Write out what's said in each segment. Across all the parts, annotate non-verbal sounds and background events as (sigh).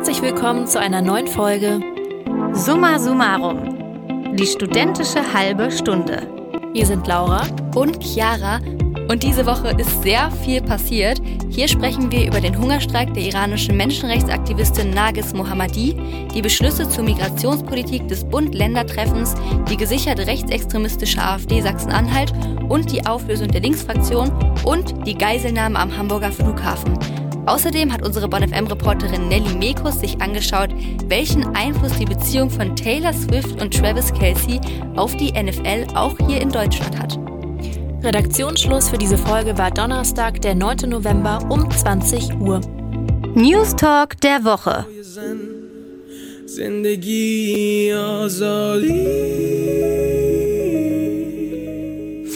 Herzlich willkommen zu einer neuen Folge Summa Summarum. Die studentische halbe Stunde. Wir sind Laura und Chiara und diese Woche ist sehr viel passiert. Hier sprechen wir über den Hungerstreik der iranischen Menschenrechtsaktivistin Nagis Mohammadi, die Beschlüsse zur Migrationspolitik des Bund-Länder-Treffens, die gesicherte rechtsextremistische AfD Sachsen-Anhalt und die Auflösung der Linksfraktion und die Geiselnahme am Hamburger Flughafen. Außerdem hat unsere BonFM-Reporterin Nelly Mekus sich angeschaut, welchen Einfluss die Beziehung von Taylor Swift und Travis Kelsey auf die NFL auch hier in Deutschland hat. Redaktionsschluss für diese Folge war Donnerstag, der 9. November um 20 Uhr. News Talk der Woche.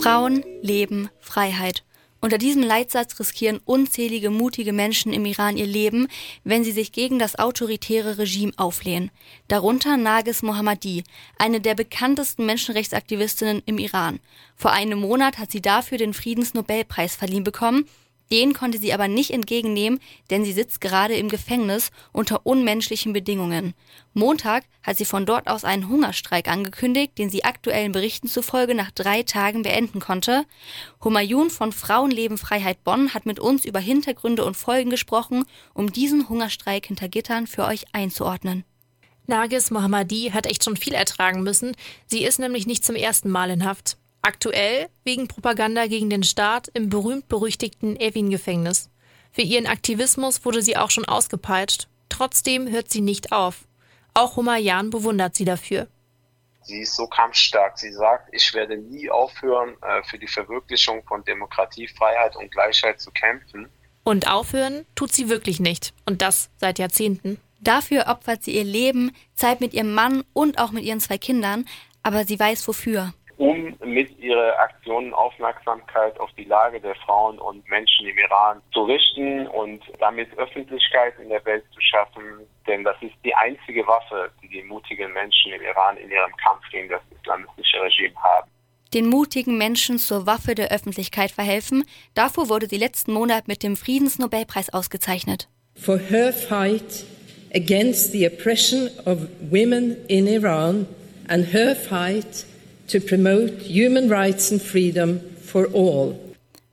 Frauen, Leben, Freiheit. Unter diesem Leitsatz riskieren unzählige mutige Menschen im Iran ihr Leben, wenn sie sich gegen das autoritäre Regime auflehnen. Darunter Nagis Mohammadi, eine der bekanntesten Menschenrechtsaktivistinnen im Iran. Vor einem Monat hat sie dafür den Friedensnobelpreis verliehen bekommen den konnte sie aber nicht entgegennehmen, denn sie sitzt gerade im Gefängnis unter unmenschlichen Bedingungen. Montag hat sie von dort aus einen Hungerstreik angekündigt, den sie aktuellen Berichten zufolge nach drei Tagen beenden konnte. Humayun von Frauenleben Freiheit Bonn hat mit uns über Hintergründe und Folgen gesprochen, um diesen Hungerstreik hinter Gittern für euch einzuordnen. Nagis Mohammadi hat echt schon viel ertragen müssen. Sie ist nämlich nicht zum ersten Mal in Haft. Aktuell wegen Propaganda gegen den Staat im berühmt-berüchtigten Evin-Gefängnis. Für ihren Aktivismus wurde sie auch schon ausgepeitscht. Trotzdem hört sie nicht auf. Auch Humayun bewundert sie dafür. Sie ist so kampfstark. Sie sagt, ich werde nie aufhören, äh, für die Verwirklichung von Demokratie, Freiheit und Gleichheit zu kämpfen. Und aufhören tut sie wirklich nicht. Und das seit Jahrzehnten. Dafür opfert sie ihr Leben, Zeit mit ihrem Mann und auch mit ihren zwei Kindern. Aber sie weiß wofür um mit ihrer Aktionen Aufmerksamkeit auf die Lage der Frauen und Menschen im Iran zu richten und damit Öffentlichkeit in der Welt zu schaffen. Denn das ist die einzige Waffe, die die mutigen Menschen im Iran in ihrem Kampf gegen das islamistische Regime haben den mutigen Menschen zur Waffe der Öffentlichkeit verhelfen. Dafür wurde sie letzten Monat mit dem Friedensnobelpreis ausgezeichnet. For her fight against the oppression of women in Iran and her fight to promote human rights and freedom for all.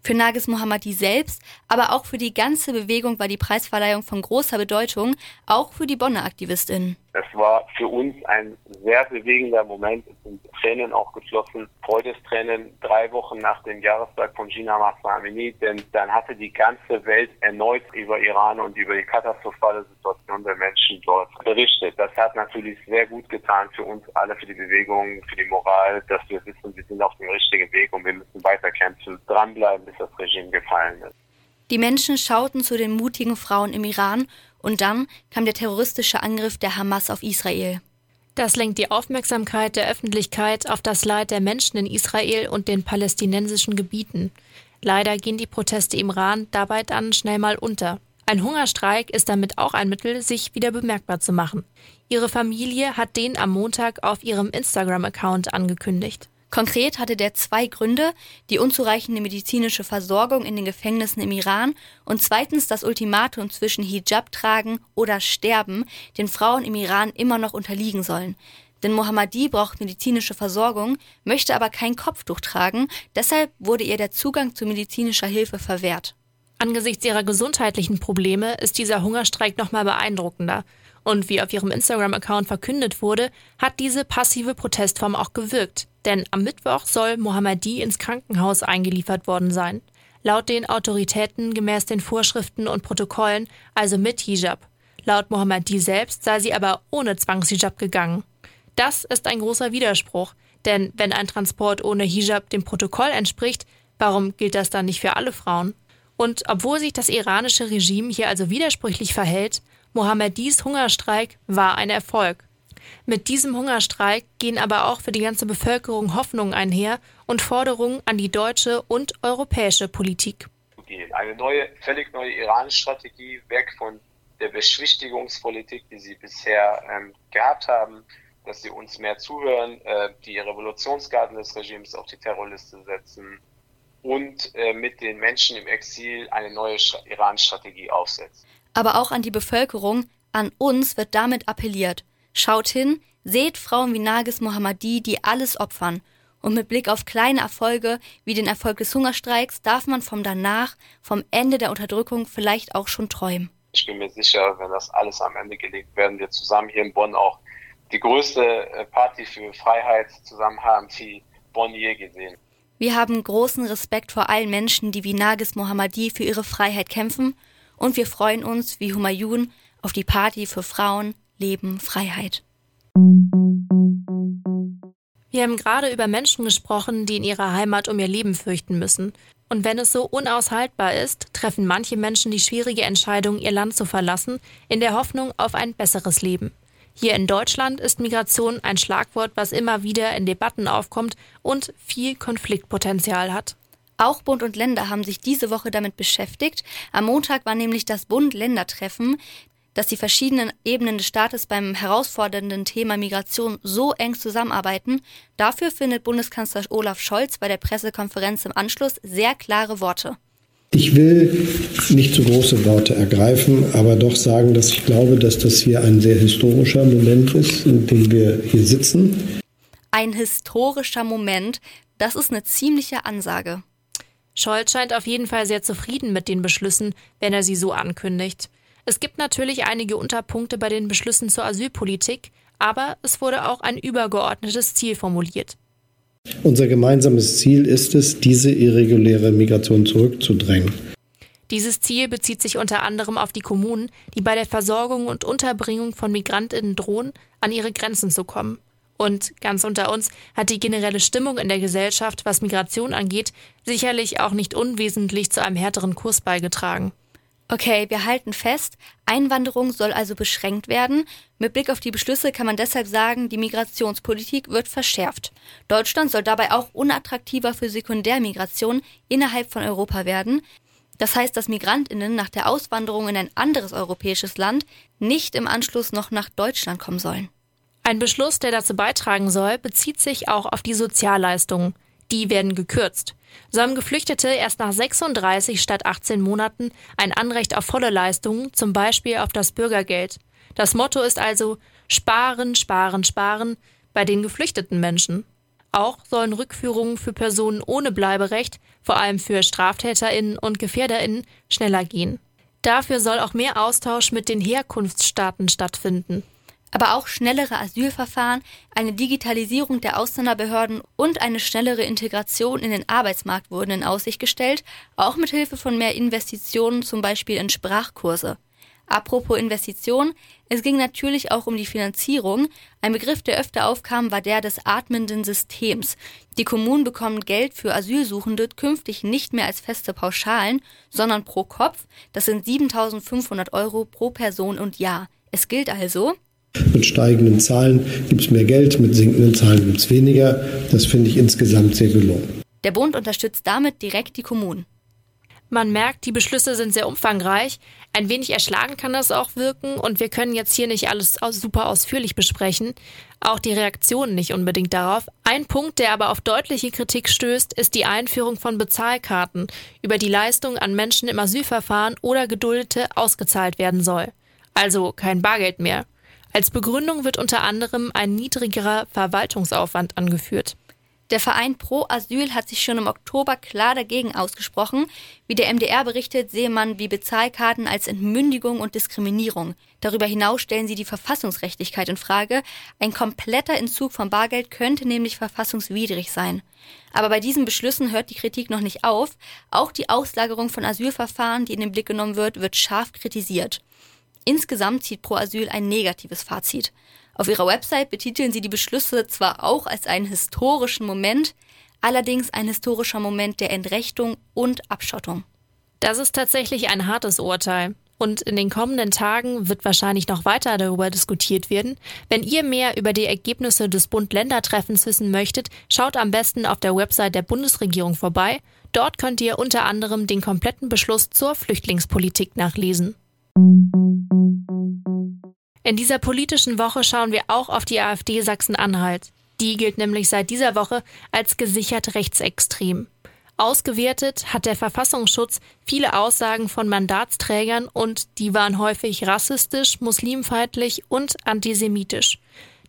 Für Nagis Mohammadi selbst, aber auch für die ganze Bewegung war die Preisverleihung von großer Bedeutung, auch für die Bonner Aktivistinnen. Es war für uns ein sehr bewegender Moment. Es sind Tränen auch geflossen, Freudestränen, drei Wochen nach dem Jahrestag von Gina Mahsa Amini, denn dann hatte die ganze Welt erneut über Iran und über die katastrophale Situation der Menschen dort berichtet. Das hat natürlich sehr gut getan für uns alle, für die Bewegung, für die Moral, dass wir wissen, wir sind auf dem richtigen Weg und wir müssen weiterkämpfen, dranbleiben, bis das Regime gefallen ist. Die Menschen schauten zu den mutigen Frauen im Iran und dann kam der terroristische Angriff der Hamas auf Israel. Das lenkt die Aufmerksamkeit der Öffentlichkeit auf das Leid der Menschen in Israel und den palästinensischen Gebieten. Leider gehen die Proteste im Iran dabei dann schnell mal unter. Ein Hungerstreik ist damit auch ein Mittel, sich wieder bemerkbar zu machen. Ihre Familie hat den am Montag auf ihrem Instagram-Account angekündigt. Konkret hatte der zwei Gründe, die unzureichende medizinische Versorgung in den Gefängnissen im Iran und zweitens das Ultimatum zwischen Hijab tragen oder sterben, den Frauen im Iran immer noch unterliegen sollen. Denn Mohammadi braucht medizinische Versorgung, möchte aber kein Kopftuch tragen, deshalb wurde ihr der Zugang zu medizinischer Hilfe verwehrt. Angesichts ihrer gesundheitlichen Probleme ist dieser Hungerstreik nochmal beeindruckender. Und wie auf ihrem Instagram-Account verkündet wurde, hat diese passive Protestform auch gewirkt. Denn am Mittwoch soll Mohammadi ins Krankenhaus eingeliefert worden sein. Laut den Autoritäten gemäß den Vorschriften und Protokollen, also mit Hijab. Laut Mohammadi selbst sei sie aber ohne Zwangshijab gegangen. Das ist ein großer Widerspruch, denn wenn ein Transport ohne Hijab dem Protokoll entspricht, warum gilt das dann nicht für alle Frauen? Und obwohl sich das iranische Regime hier also widersprüchlich verhält, Mohammedis Hungerstreik war ein Erfolg. Mit diesem Hungerstreik gehen aber auch für die ganze Bevölkerung Hoffnungen einher und Forderungen an die deutsche und europäische Politik. Eine neue, völlig neue iranische Strategie, weg von der Beschwichtigungspolitik, die sie bisher ähm, gehabt haben, dass sie uns mehr zuhören, äh, die Revolutionsgarden des Regimes auf die Terrorliste setzen und äh, mit den Menschen im Exil eine neue Iran-Strategie aufsetzen aber auch an die Bevölkerung, An uns wird damit appelliert. Schaut hin, seht Frauen wie Nagis Mohammadi, die alles opfern. Und mit Blick auf kleine Erfolge wie den Erfolg des Hungerstreiks darf man vom danach, vom Ende der Unterdrückung vielleicht auch schon träumen. Ich bin mir sicher, wenn das alles am Ende gelegt, werden wir zusammen hier in Bonn auch die größte äh, Party für Freiheit zusammen haben, die Bonn je gesehen. Wir haben großen Respekt vor allen Menschen, die wie Nagis Mohammadi für ihre Freiheit kämpfen und wir freuen uns wie Humayun auf die Party für Frauen, Leben, Freiheit. Wir haben gerade über Menschen gesprochen, die in ihrer Heimat um ihr Leben fürchten müssen. Und wenn es so unaushaltbar ist, treffen manche Menschen die schwierige Entscheidung, ihr Land zu verlassen, in der Hoffnung auf ein besseres Leben. Hier in Deutschland ist Migration ein Schlagwort, was immer wieder in Debatten aufkommt und viel Konfliktpotenzial hat. Auch Bund und Länder haben sich diese Woche damit beschäftigt. Am Montag war nämlich das Bund-Länder-Treffen, dass die verschiedenen Ebenen des Staates beim herausfordernden Thema Migration so eng zusammenarbeiten. Dafür findet Bundeskanzler Olaf Scholz bei der Pressekonferenz im Anschluss sehr klare Worte. Ich will nicht zu große Worte ergreifen, aber doch sagen, dass ich glaube, dass das hier ein sehr historischer Moment ist, in dem wir hier sitzen. Ein historischer Moment, das ist eine ziemliche Ansage. Scholz scheint auf jeden Fall sehr zufrieden mit den Beschlüssen, wenn er sie so ankündigt. Es gibt natürlich einige Unterpunkte bei den Beschlüssen zur Asylpolitik, aber es wurde auch ein übergeordnetes Ziel formuliert. Unser gemeinsames Ziel ist es, diese irreguläre Migration zurückzudrängen. Dieses Ziel bezieht sich unter anderem auf die Kommunen, die bei der Versorgung und Unterbringung von Migrantinnen drohen, an ihre Grenzen zu kommen. Und ganz unter uns hat die generelle Stimmung in der Gesellschaft, was Migration angeht, sicherlich auch nicht unwesentlich zu einem härteren Kurs beigetragen. Okay, wir halten fest, Einwanderung soll also beschränkt werden. Mit Blick auf die Beschlüsse kann man deshalb sagen, die Migrationspolitik wird verschärft. Deutschland soll dabei auch unattraktiver für Sekundärmigration innerhalb von Europa werden. Das heißt, dass Migrantinnen nach der Auswanderung in ein anderes europäisches Land nicht im Anschluss noch nach Deutschland kommen sollen. Ein Beschluss, der dazu beitragen soll, bezieht sich auch auf die Sozialleistungen. Die werden gekürzt. So haben Geflüchtete erst nach 36 statt 18 Monaten ein Anrecht auf volle Leistungen, zum Beispiel auf das Bürgergeld. Das Motto ist also Sparen, Sparen, Sparen bei den geflüchteten Menschen. Auch sollen Rückführungen für Personen ohne Bleiberecht, vor allem für Straftäterinnen und Gefährderinnen, schneller gehen. Dafür soll auch mehr Austausch mit den Herkunftsstaaten stattfinden aber auch schnellere Asylverfahren, eine Digitalisierung der Ausländerbehörden und eine schnellere Integration in den Arbeitsmarkt wurden in Aussicht gestellt, auch mit Hilfe von mehr Investitionen, zum Beispiel in Sprachkurse. Apropos Investitionen, es ging natürlich auch um die Finanzierung. Ein Begriff, der öfter aufkam, war der des atmenden Systems. Die Kommunen bekommen Geld für Asylsuchende künftig nicht mehr als feste Pauschalen, sondern pro Kopf. Das sind 7500 Euro pro Person und Jahr. Es gilt also, mit steigenden Zahlen gibt es mehr Geld, mit sinkenden Zahlen gibt es weniger. Das finde ich insgesamt sehr gelungen. Der Bund unterstützt damit direkt die Kommunen. Man merkt, die Beschlüsse sind sehr umfangreich. Ein wenig erschlagen kann das auch wirken und wir können jetzt hier nicht alles super ausführlich besprechen. Auch die Reaktionen nicht unbedingt darauf. Ein Punkt, der aber auf deutliche Kritik stößt, ist die Einführung von Bezahlkarten, über die Leistung an Menschen im Asylverfahren oder Geduldete ausgezahlt werden soll. Also kein Bargeld mehr. Als Begründung wird unter anderem ein niedrigerer Verwaltungsaufwand angeführt. Der Verein Pro Asyl hat sich schon im Oktober klar dagegen ausgesprochen. Wie der MDR berichtet, sehe man wie Bezahlkarten als Entmündigung und Diskriminierung. Darüber hinaus stellen sie die Verfassungsrechtlichkeit in Frage. Ein kompletter Entzug von Bargeld könnte nämlich verfassungswidrig sein. Aber bei diesen Beschlüssen hört die Kritik noch nicht auf. Auch die Auslagerung von Asylverfahren, die in den Blick genommen wird, wird scharf kritisiert. Insgesamt zieht Pro Asyl ein negatives Fazit. Auf ihrer Website betiteln sie die Beschlüsse zwar auch als einen historischen Moment, allerdings ein historischer Moment der Entrechtung und Abschottung. Das ist tatsächlich ein hartes Urteil. Und in den kommenden Tagen wird wahrscheinlich noch weiter darüber diskutiert werden. Wenn ihr mehr über die Ergebnisse des Bund-Länder-Treffens wissen möchtet, schaut am besten auf der Website der Bundesregierung vorbei. Dort könnt ihr unter anderem den kompletten Beschluss zur Flüchtlingspolitik nachlesen. In dieser politischen Woche schauen wir auch auf die AfD Sachsen-Anhalt. Die gilt nämlich seit dieser Woche als gesichert rechtsextrem. Ausgewertet hat der Verfassungsschutz viele Aussagen von Mandatsträgern und die waren häufig rassistisch, muslimfeindlich und antisemitisch.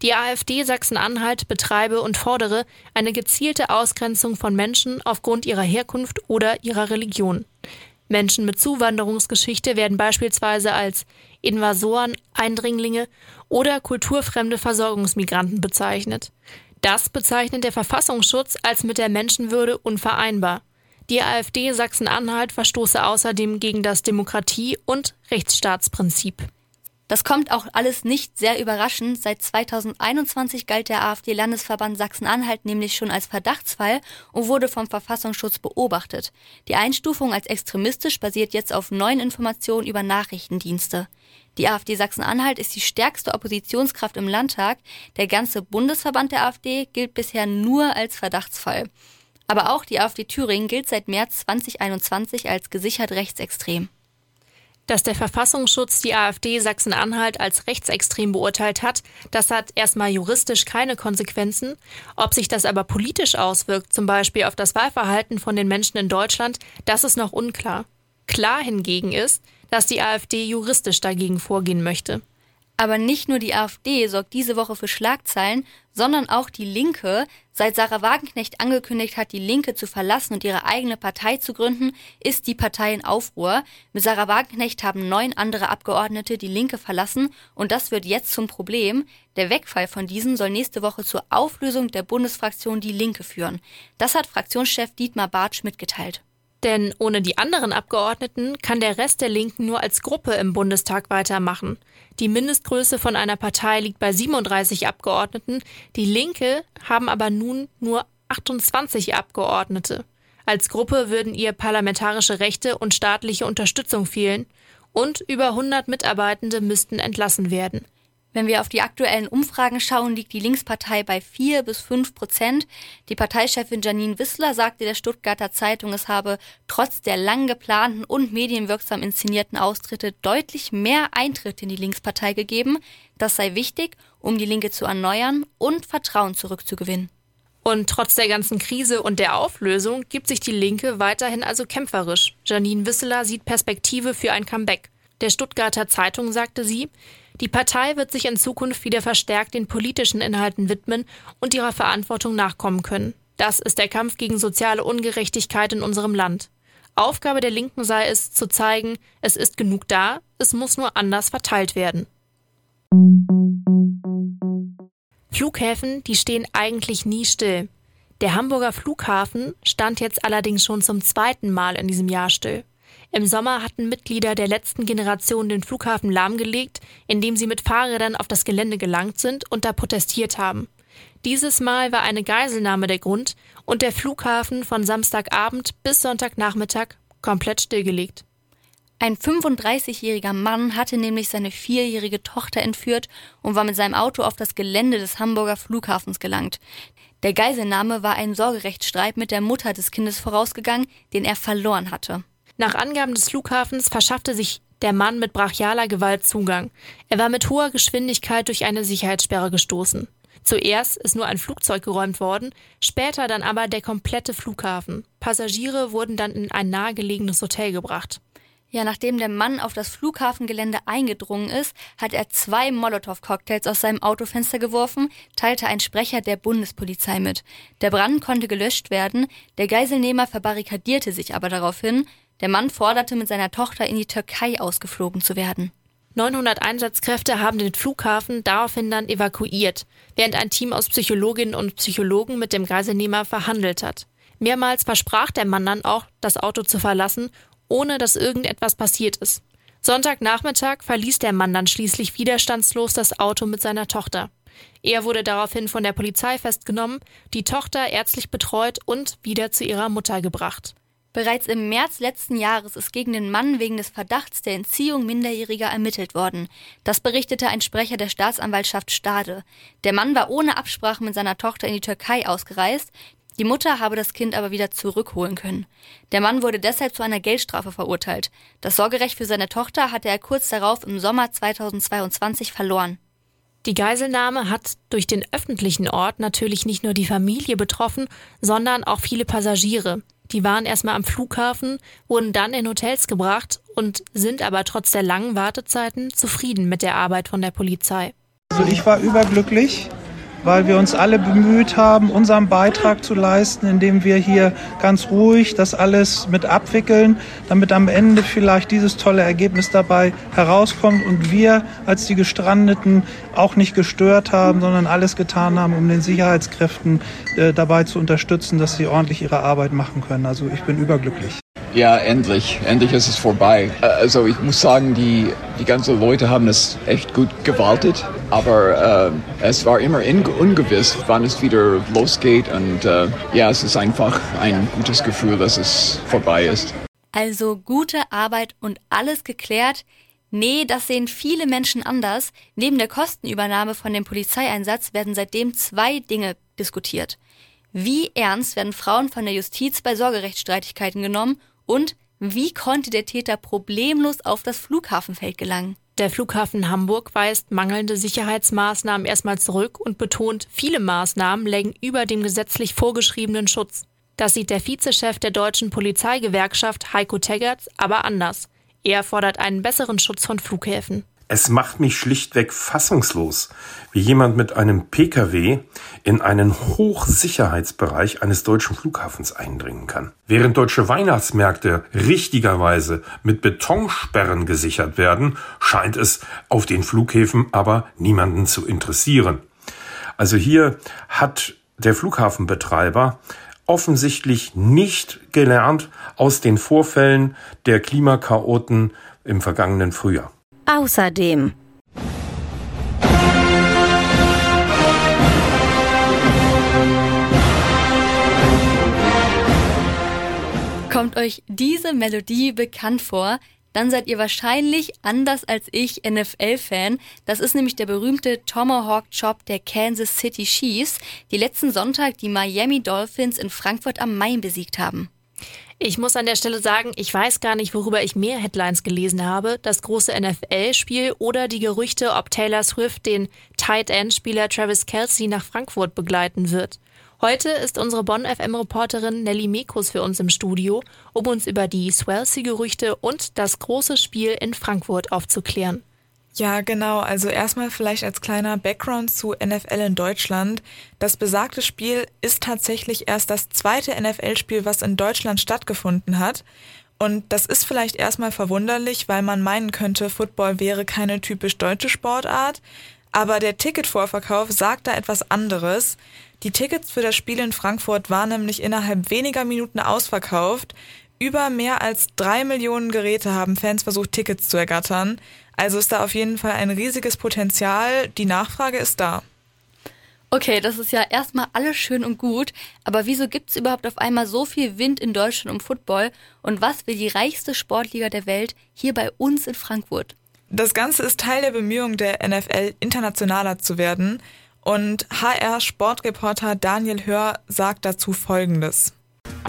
Die AfD Sachsen-Anhalt betreibe und fordere eine gezielte Ausgrenzung von Menschen aufgrund ihrer Herkunft oder ihrer Religion. Menschen mit Zuwanderungsgeschichte werden beispielsweise als Invasoren, Eindringlinge oder kulturfremde Versorgungsmigranten bezeichnet. Das bezeichnet der Verfassungsschutz als mit der Menschenwürde unvereinbar. Die AfD Sachsen-Anhalt verstoße außerdem gegen das Demokratie- und Rechtsstaatsprinzip. Das kommt auch alles nicht sehr überraschend. Seit 2021 galt der AfD-Landesverband Sachsen-Anhalt nämlich schon als Verdachtsfall und wurde vom Verfassungsschutz beobachtet. Die Einstufung als extremistisch basiert jetzt auf neuen Informationen über Nachrichtendienste. Die AfD Sachsen-Anhalt ist die stärkste Oppositionskraft im Landtag. Der ganze Bundesverband der AfD gilt bisher nur als Verdachtsfall. Aber auch die AfD Thüringen gilt seit März 2021 als gesichert rechtsextrem. Dass der Verfassungsschutz die AfD Sachsen-Anhalt als rechtsextrem beurteilt hat, das hat erstmal juristisch keine Konsequenzen. Ob sich das aber politisch auswirkt, zum Beispiel auf das Wahlverhalten von den Menschen in Deutschland, das ist noch unklar. Klar hingegen ist, dass die AfD juristisch dagegen vorgehen möchte. Aber nicht nur die AfD sorgt diese Woche für Schlagzeilen, sondern auch die Linke. Seit Sarah Wagenknecht angekündigt hat, die Linke zu verlassen und ihre eigene Partei zu gründen, ist die Partei in Aufruhr. Mit Sarah Wagenknecht haben neun andere Abgeordnete die Linke verlassen und das wird jetzt zum Problem. Der Wegfall von diesen soll nächste Woche zur Auflösung der Bundesfraktion Die Linke führen. Das hat Fraktionschef Dietmar Bartsch mitgeteilt. Denn ohne die anderen Abgeordneten kann der Rest der Linken nur als Gruppe im Bundestag weitermachen. Die Mindestgröße von einer Partei liegt bei 37 Abgeordneten. Die Linke haben aber nun nur 28 Abgeordnete. Als Gruppe würden ihr parlamentarische Rechte und staatliche Unterstützung fehlen und über 100 Mitarbeitende müssten entlassen werden. Wenn wir auf die aktuellen Umfragen schauen, liegt die Linkspartei bei vier bis fünf Prozent. Die Parteichefin Janine Wissler sagte der Stuttgarter Zeitung, es habe trotz der lang geplanten und medienwirksam inszenierten Austritte deutlich mehr Eintritte in die Linkspartei gegeben. Das sei wichtig, um die Linke zu erneuern und Vertrauen zurückzugewinnen. Und trotz der ganzen Krise und der Auflösung gibt sich die Linke weiterhin also kämpferisch. Janine Wissler sieht Perspektive für ein Comeback. Der Stuttgarter Zeitung sagte sie, die Partei wird sich in Zukunft wieder verstärkt den politischen Inhalten widmen und ihrer Verantwortung nachkommen können. Das ist der Kampf gegen soziale Ungerechtigkeit in unserem Land. Aufgabe der Linken sei es, zu zeigen, es ist genug da, es muss nur anders verteilt werden. Flughäfen, die stehen eigentlich nie still. Der Hamburger Flughafen stand jetzt allerdings schon zum zweiten Mal in diesem Jahr still. Im Sommer hatten Mitglieder der letzten Generation den Flughafen lahmgelegt, indem sie mit Fahrrädern auf das Gelände gelangt sind und da protestiert haben. Dieses Mal war eine Geiselnahme der Grund und der Flughafen von Samstagabend bis Sonntagnachmittag komplett stillgelegt. Ein 35-jähriger Mann hatte nämlich seine vierjährige Tochter entführt und war mit seinem Auto auf das Gelände des Hamburger Flughafens gelangt. Der Geiselnahme war ein Sorgerechtsstreit mit der Mutter des Kindes vorausgegangen, den er verloren hatte. Nach Angaben des Flughafens verschaffte sich der Mann mit brachialer Gewalt Zugang. Er war mit hoher Geschwindigkeit durch eine Sicherheitssperre gestoßen. Zuerst ist nur ein Flugzeug geräumt worden, später dann aber der komplette Flughafen. Passagiere wurden dann in ein nahegelegenes Hotel gebracht. Ja, nachdem der Mann auf das Flughafengelände eingedrungen ist, hat er zwei Molotow-Cocktails aus seinem Autofenster geworfen, teilte ein Sprecher der Bundespolizei mit. Der Brand konnte gelöscht werden, der Geiselnehmer verbarrikadierte sich aber daraufhin. Der Mann forderte, mit seiner Tochter in die Türkei ausgeflogen zu werden. 900 Einsatzkräfte haben den Flughafen daraufhin dann evakuiert, während ein Team aus Psychologinnen und Psychologen mit dem Geiselnehmer verhandelt hat. Mehrmals versprach der Mann dann auch, das Auto zu verlassen, ohne dass irgendetwas passiert ist. Sonntagnachmittag verließ der Mann dann schließlich widerstandslos das Auto mit seiner Tochter. Er wurde daraufhin von der Polizei festgenommen, die Tochter ärztlich betreut und wieder zu ihrer Mutter gebracht. Bereits im März letzten Jahres ist gegen den Mann wegen des Verdachts der Entziehung Minderjähriger ermittelt worden. Das berichtete ein Sprecher der Staatsanwaltschaft Stade. Der Mann war ohne Absprache mit seiner Tochter in die Türkei ausgereist. Die Mutter habe das Kind aber wieder zurückholen können. Der Mann wurde deshalb zu einer Geldstrafe verurteilt. Das Sorgerecht für seine Tochter hatte er kurz darauf im Sommer 2022 verloren. Die Geiselnahme hat durch den öffentlichen Ort natürlich nicht nur die Familie betroffen, sondern auch viele Passagiere. Die waren erstmal am Flughafen, wurden dann in Hotels gebracht und sind aber trotz der langen Wartezeiten zufrieden mit der Arbeit von der Polizei. Also ich war überglücklich weil wir uns alle bemüht haben, unseren Beitrag zu leisten, indem wir hier ganz ruhig das alles mit abwickeln, damit am Ende vielleicht dieses tolle Ergebnis dabei herauskommt und wir als die Gestrandeten auch nicht gestört haben, sondern alles getan haben, um den Sicherheitskräften äh, dabei zu unterstützen, dass sie ordentlich ihre Arbeit machen können. Also ich bin überglücklich. Ja, endlich. Endlich ist es vorbei. Also ich muss sagen, die, die ganzen Leute haben es echt gut gewartet, aber äh, es war immer ungewiss, wann es wieder losgeht und äh, ja, es ist einfach ein gutes Gefühl, dass es vorbei ist. Also gute Arbeit und alles geklärt. Nee, das sehen viele Menschen anders. Neben der Kostenübernahme von dem Polizeieinsatz werden seitdem zwei Dinge diskutiert. Wie ernst werden Frauen von der Justiz bei Sorgerechtsstreitigkeiten genommen und wie konnte der Täter problemlos auf das Flughafenfeld gelangen? Der Flughafen Hamburg weist mangelnde Sicherheitsmaßnahmen erstmal zurück und betont, viele Maßnahmen lägen über dem gesetzlich vorgeschriebenen Schutz. Das sieht der Vizechef der deutschen Polizeigewerkschaft Heiko Teggerts aber anders. Er fordert einen besseren Schutz von Flughäfen. Es macht mich schlichtweg fassungslos, wie jemand mit einem Pkw in einen Hochsicherheitsbereich eines deutschen Flughafens eindringen kann. Während deutsche Weihnachtsmärkte richtigerweise mit Betonsperren gesichert werden, scheint es auf den Flughäfen aber niemanden zu interessieren. Also hier hat der Flughafenbetreiber offensichtlich nicht gelernt aus den Vorfällen der Klimakaoten im vergangenen Frühjahr. Außerdem Kommt euch diese Melodie bekannt vor, dann seid ihr wahrscheinlich anders als ich NFL-Fan. Das ist nämlich der berühmte Tomahawk Chop der Kansas City Chiefs, die letzten Sonntag die Miami Dolphins in Frankfurt am Main besiegt haben. Ich muss an der Stelle sagen, ich weiß gar nicht, worüber ich mehr Headlines gelesen habe. Das große NFL-Spiel oder die Gerüchte, ob Taylor Swift den Tight End-Spieler Travis Kelsey nach Frankfurt begleiten wird. Heute ist unsere Bonn FM-Reporterin Nelly Mekus für uns im Studio, um uns über die Swelsey-Gerüchte und das große Spiel in Frankfurt aufzuklären. Ja, genau. Also erstmal vielleicht als kleiner Background zu NFL in Deutschland. Das besagte Spiel ist tatsächlich erst das zweite NFL-Spiel, was in Deutschland stattgefunden hat. Und das ist vielleicht erstmal verwunderlich, weil man meinen könnte, Football wäre keine typisch deutsche Sportart. Aber der Ticketvorverkauf sagt da etwas anderes. Die Tickets für das Spiel in Frankfurt waren nämlich innerhalb weniger Minuten ausverkauft. Über mehr als drei Millionen Geräte haben Fans versucht, Tickets zu ergattern. Also ist da auf jeden Fall ein riesiges Potenzial. Die Nachfrage ist da. Okay, das ist ja erstmal alles schön und gut, aber wieso gibt es überhaupt auf einmal so viel Wind in Deutschland um Football und was will die reichste Sportliga der Welt hier bei uns in Frankfurt? Das Ganze ist Teil der Bemühungen der NFL, internationaler zu werden und HR-Sportreporter Daniel Hör sagt dazu Folgendes.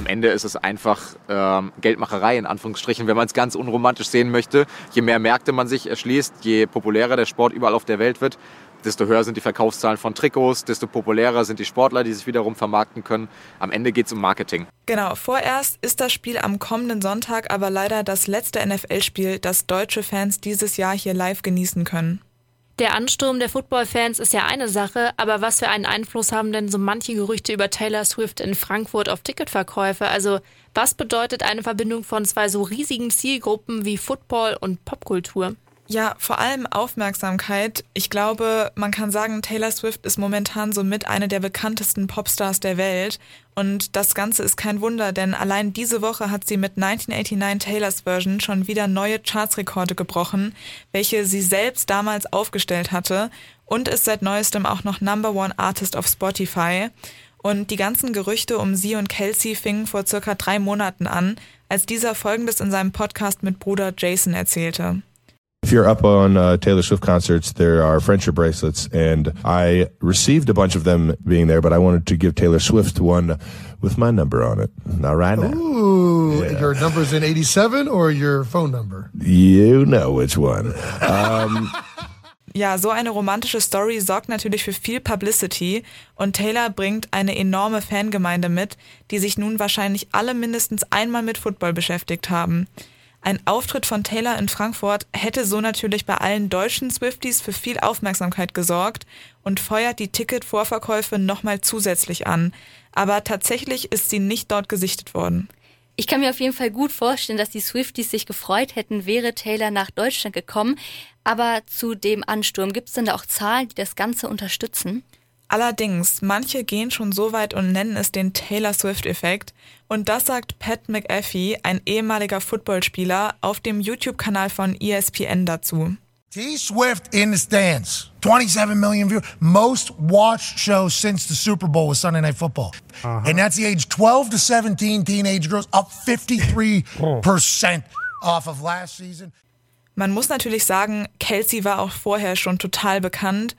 Am Ende ist es einfach ähm, Geldmacherei in Anführungsstrichen, wenn man es ganz unromantisch sehen möchte. Je mehr Märkte man sich erschließt, je populärer der Sport überall auf der Welt wird, desto höher sind die Verkaufszahlen von Trikots, desto populärer sind die Sportler, die sich wiederum vermarkten können. Am Ende geht es um Marketing. Genau, vorerst ist das Spiel am kommenden Sonntag aber leider das letzte NFL-Spiel, das deutsche Fans dieses Jahr hier live genießen können. Der Ansturm der Football-Fans ist ja eine Sache, aber was für einen Einfluss haben denn so manche Gerüchte über Taylor Swift in Frankfurt auf Ticketverkäufe? Also was bedeutet eine Verbindung von zwei so riesigen Zielgruppen wie Football und Popkultur? Ja, vor allem Aufmerksamkeit. Ich glaube, man kann sagen, Taylor Swift ist momentan somit eine der bekanntesten Popstars der Welt. Und das Ganze ist kein Wunder, denn allein diese Woche hat sie mit 1989 Taylors Version schon wieder neue Chartsrekorde gebrochen, welche sie selbst damals aufgestellt hatte und ist seit neuestem auch noch Number One Artist auf Spotify. Und die ganzen Gerüchte um sie und Kelsey fingen vor circa drei Monaten an, als dieser folgendes in seinem Podcast mit Bruder Jason erzählte. You're up on uh, Taylor Swift concerts, there are friendship bracelets, and I received a bunch of them being there, but I wanted to give Taylor Swift one with my number on it. Not right now. Ooh, yeah. your number's in 87 or your phone number? You know which one. Um, (laughs) Ja, so eine romantische Story sorgt natürlich für viel Publicity und Taylor bringt eine enorme Fangemeinde mit, die sich nun wahrscheinlich alle mindestens einmal mit Football beschäftigt haben. Ein Auftritt von Taylor in Frankfurt hätte so natürlich bei allen deutschen Swifties für viel Aufmerksamkeit gesorgt und feuert die Ticketvorverkäufe nochmal zusätzlich an. Aber tatsächlich ist sie nicht dort gesichtet worden. Ich kann mir auf jeden Fall gut vorstellen, dass die Swifties sich gefreut hätten, wäre Taylor nach Deutschland gekommen. Aber zu dem Ansturm, gibt es denn da auch Zahlen, die das Ganze unterstützen? Allerdings, manche gehen schon so weit und nennen es den Taylor Swift-Effekt. Und das sagt Pat McAfee, ein ehemaliger Footballspieler, auf dem YouTube-Kanal von ESPN dazu. T Swift in the stands. 27 million viewers. Most watched show since the Super Bowl was Sunday Night Football. Uh -huh. And that's the age 12 to 17 teenage girls, up 53% off of last season. Man muss natürlich sagen, Kelsey war auch vorher schon total bekannt.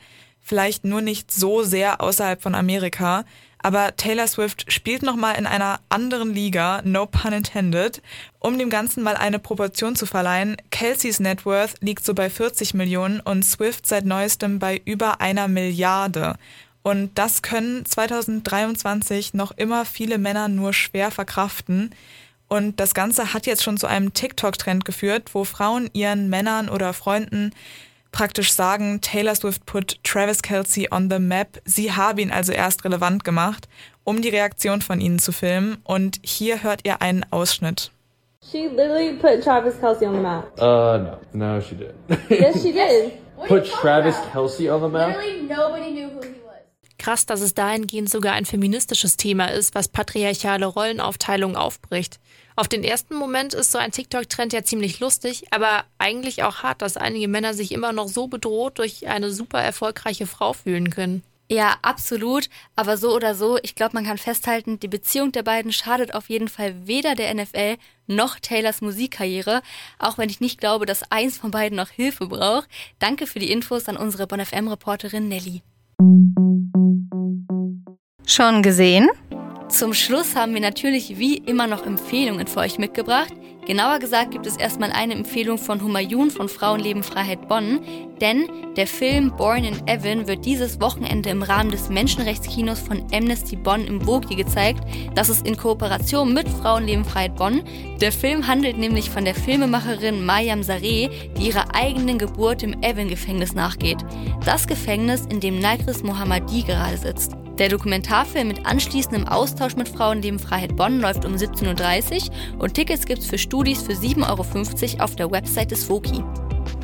Vielleicht nur nicht so sehr außerhalb von Amerika. Aber Taylor Swift spielt nochmal in einer anderen Liga, no pun intended. Um dem Ganzen mal eine Proportion zu verleihen, Kelseys Net Worth liegt so bei 40 Millionen und Swift seit neuestem bei über einer Milliarde. Und das können 2023 noch immer viele Männer nur schwer verkraften. Und das Ganze hat jetzt schon zu einem TikTok-Trend geführt, wo Frauen ihren Männern oder Freunden praktisch sagen, Taylor Swift put Travis Kelsey on the map. Sie habe ihn also erst relevant gemacht, um die Reaktion von ihnen zu filmen. Und hier hört ihr einen Ausschnitt. She literally put Travis Kelsey on the map. Uh, no. No, she (laughs) did. yes, she did. put Travis Kelsey on the map? Literally nobody knew who he was. Krass, dass es dahingehend sogar ein feministisches Thema ist, was patriarchale Rollenaufteilung aufbricht. Auf den ersten Moment ist so ein TikTok-Trend ja ziemlich lustig, aber eigentlich auch hart, dass einige Männer sich immer noch so bedroht durch eine super erfolgreiche Frau fühlen können. Ja, absolut. Aber so oder so, ich glaube, man kann festhalten, die Beziehung der beiden schadet auf jeden Fall weder der NFL noch Taylors Musikkarriere, auch wenn ich nicht glaube, dass eins von beiden noch Hilfe braucht. Danke für die Infos an unsere BonFM-Reporterin Nelly. Schon gesehen? Zum Schluss haben wir natürlich wie immer noch Empfehlungen für euch mitgebracht. Genauer gesagt gibt es erstmal eine Empfehlung von Humayun von Frauenleben Freiheit Bonn, denn der Film Born in Evan wird dieses Wochenende im Rahmen des Menschenrechtskinos von Amnesty Bonn im Vogie gezeigt. Das ist in Kooperation mit Frauenleben Freiheit Bonn. Der Film handelt nämlich von der Filmemacherin Mayam Sareh, die ihrer eigenen Geburt im Evan-Gefängnis nachgeht. Das Gefängnis, in dem Nagris Mohammadi gerade sitzt. Der Dokumentarfilm mit anschließendem Austausch mit Frauenleben Freiheit Bonn läuft um 17.30 Uhr und Tickets gibt's für Studis für 7,50 Euro auf der Website des Foki.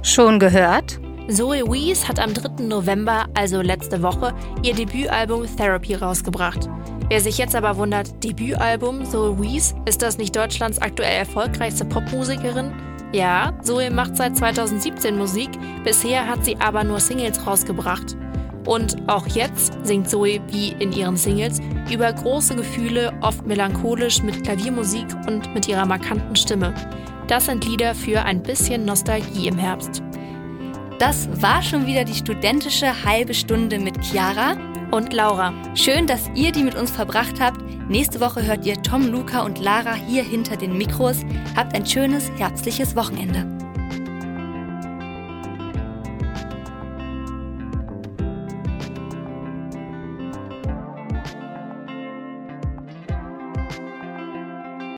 Schon gehört? Zoe Wees hat am 3. November, also letzte Woche, ihr Debütalbum Therapy rausgebracht. Wer sich jetzt aber wundert, Debütalbum Zoe Wees, ist das nicht Deutschlands aktuell erfolgreichste Popmusikerin? Ja, Zoe macht seit 2017 Musik, bisher hat sie aber nur Singles rausgebracht. Und auch jetzt singt Zoe wie in ihren Singles über große Gefühle, oft melancholisch mit Klaviermusik und mit ihrer markanten Stimme. Das sind Lieder für ein bisschen Nostalgie im Herbst. Das war schon wieder die studentische halbe Stunde mit Chiara und Laura. Schön, dass ihr die mit uns verbracht habt. Nächste Woche hört ihr Tom, Luca und Lara hier hinter den Mikros. Habt ein schönes, herzliches Wochenende.